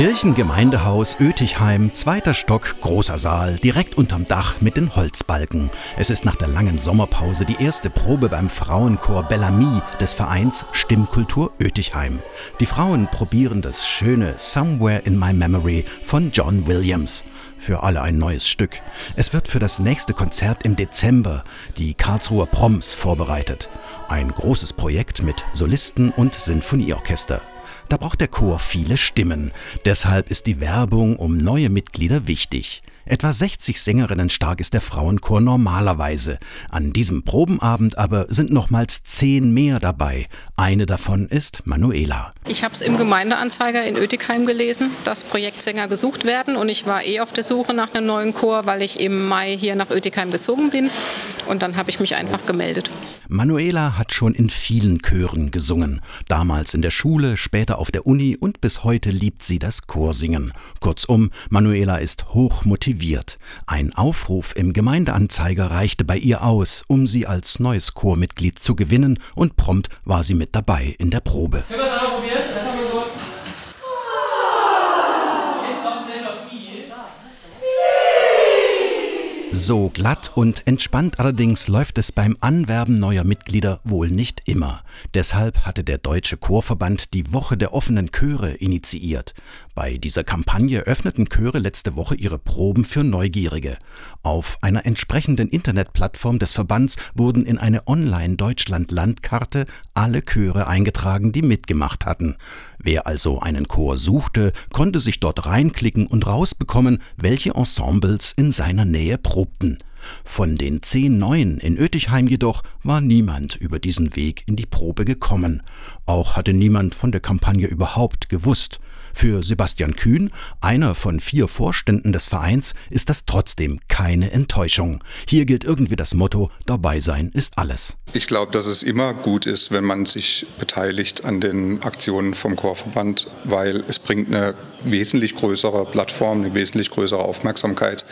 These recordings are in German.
Kirchengemeindehaus Ötichheim, zweiter Stock, großer Saal, direkt unterm Dach mit den Holzbalken. Es ist nach der langen Sommerpause die erste Probe beim Frauenchor Bellamy des Vereins Stimmkultur Ötichheim. Die Frauen probieren das schöne Somewhere in My Memory von John Williams. Für alle ein neues Stück. Es wird für das nächste Konzert im Dezember, die Karlsruher Proms, vorbereitet. Ein großes Projekt mit Solisten und Sinfonieorchester. Da braucht der Chor viele Stimmen. Deshalb ist die Werbung um neue Mitglieder wichtig. Etwa 60 Sängerinnen stark ist der Frauenchor normalerweise. An diesem Probenabend aber sind nochmals zehn mehr dabei. Eine davon ist Manuela. Ich habe es im Gemeindeanzeiger in Oetikheim gelesen, dass Projektsänger gesucht werden und ich war eh auf der Suche nach einem neuen Chor, weil ich im Mai hier nach Oetikheim gezogen bin und dann habe ich mich einfach gemeldet. Manuela hat schon in vielen Chören gesungen. Damals in der Schule, später auf der Uni und bis heute liebt sie das Chorsingen. Kurzum, Manuela ist hoch motiviert. Ein Aufruf im Gemeindeanzeiger reichte bei ihr aus, um sie als neues Chormitglied zu gewinnen und prompt war sie mit dabei in der Probe. Können wir es einmal probieren? So glatt und entspannt allerdings läuft es beim Anwerben neuer Mitglieder wohl nicht immer. Deshalb hatte der Deutsche Chorverband die Woche der offenen Chöre initiiert. Bei dieser Kampagne öffneten Chöre letzte Woche ihre Proben für Neugierige. Auf einer entsprechenden Internetplattform des Verbands wurden in eine Online-Deutschland-Landkarte alle Chöre eingetragen, die mitgemacht hatten. Wer also einen Chor suchte, konnte sich dort reinklicken und rausbekommen, welche Ensembles in seiner Nähe probten. Von den zehn Neuen in Oetichheim jedoch war niemand über diesen Weg in die Probe gekommen. Auch hatte niemand von der Kampagne überhaupt gewusst. Für Sebastian Kühn, einer von vier Vorständen des Vereins, ist das trotzdem keine Enttäuschung. Hier gilt irgendwie das Motto, dabei sein ist alles. Ich glaube, dass es immer gut ist, wenn man sich beteiligt an den Aktionen vom Chorverband, weil es bringt eine wesentlich größere Plattform, eine wesentlich größere Aufmerksamkeit,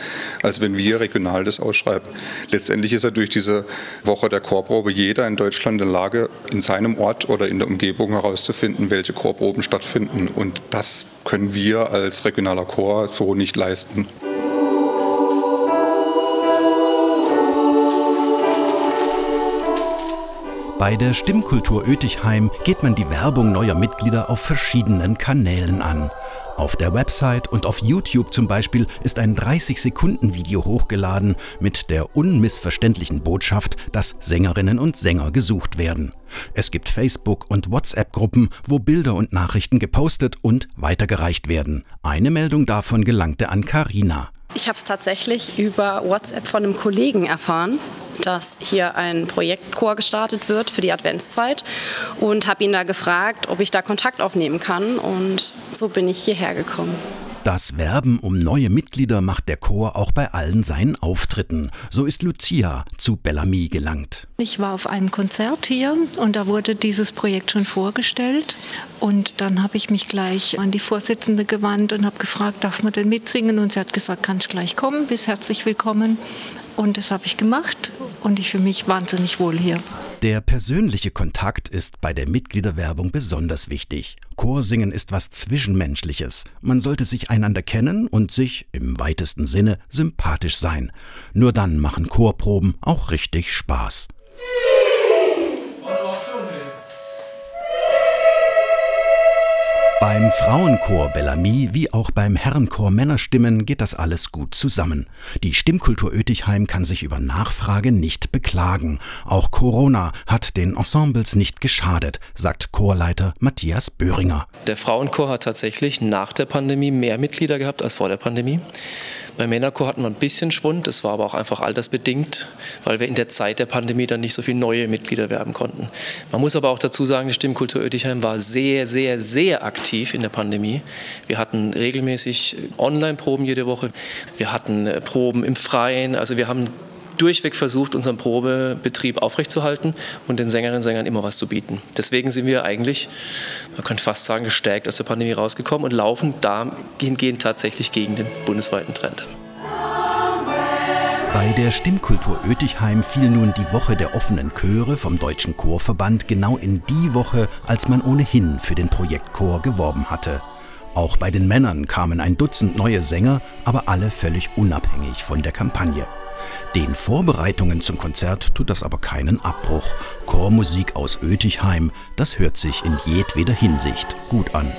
als wenn wir regional das ausschreiben. Letztendlich ist ja durch diese Woche der Chorprobe jeder in Deutschland in der Lage, in seinem Ort oder in der Umgebung herauszufinden, welche Chorproben stattfinden. Und das das können wir als regionaler Chor so nicht leisten. Bei der Stimmkultur Oetichheim geht man die Werbung neuer Mitglieder auf verschiedenen Kanälen an. Auf der Website und auf YouTube zum Beispiel ist ein 30-Sekunden-Video hochgeladen mit der unmissverständlichen Botschaft, dass Sängerinnen und Sänger gesucht werden. Es gibt Facebook- und WhatsApp-Gruppen, wo Bilder und Nachrichten gepostet und weitergereicht werden. Eine Meldung davon gelangte an Karina. Ich habe es tatsächlich über WhatsApp von einem Kollegen erfahren, dass hier ein Projektchor gestartet wird für die Adventszeit und habe ihn da gefragt, ob ich da Kontakt aufnehmen kann und so bin ich hierher gekommen. Das Werben um neue Mitglieder macht der Chor auch bei allen seinen Auftritten. So ist Lucia zu Bellamy gelangt. Ich war auf einem Konzert hier und da wurde dieses Projekt schon vorgestellt. Und dann habe ich mich gleich an die Vorsitzende gewandt und habe gefragt, darf man denn mitsingen? Und sie hat gesagt, kannst gleich kommen, bist herzlich willkommen. Und das habe ich gemacht und ich fühle mich wahnsinnig wohl hier. Der persönliche Kontakt ist bei der Mitgliederwerbung besonders wichtig. Chorsingen ist was Zwischenmenschliches. Man sollte sich einander kennen und sich, im weitesten Sinne, sympathisch sein. Nur dann machen Chorproben auch richtig Spaß. Beim Frauenchor Bellamy wie auch beim Herrenchor Männerstimmen geht das alles gut zusammen. Die Stimmkultur Oetichheim kann sich über Nachfrage nicht beklagen. Auch Corona hat den Ensembles nicht geschadet, sagt Chorleiter Matthias Böhringer. Der Frauenchor hat tatsächlich nach der Pandemie mehr Mitglieder gehabt als vor der Pandemie. Beim Männerchor hatten wir ein bisschen Schwund, das war aber auch einfach altersbedingt, weil wir in der Zeit der Pandemie dann nicht so viele neue Mitglieder werben konnten. Man muss aber auch dazu sagen, die Stimmkultur Oetichheim war sehr, sehr, sehr aktiv in der Pandemie. Wir hatten regelmäßig Online-Proben jede Woche, wir hatten äh, Proben im Freien, also wir haben durchweg versucht, unseren Probebetrieb aufrechtzuerhalten und den Sängerinnen und Sängern immer was zu bieten. Deswegen sind wir eigentlich, man könnte fast sagen, gestärkt aus der Pandemie rausgekommen und laufen dahingehend tatsächlich gegen den bundesweiten Trend. Bei der Stimmkultur Oetichheim fiel nun die Woche der offenen Chöre vom Deutschen Chorverband genau in die Woche, als man ohnehin für den Projektchor geworben hatte. Auch bei den Männern kamen ein Dutzend neue Sänger, aber alle völlig unabhängig von der Kampagne. Den Vorbereitungen zum Konzert tut das aber keinen Abbruch. Chormusik aus Oetichheim, das hört sich in jedweder Hinsicht gut an.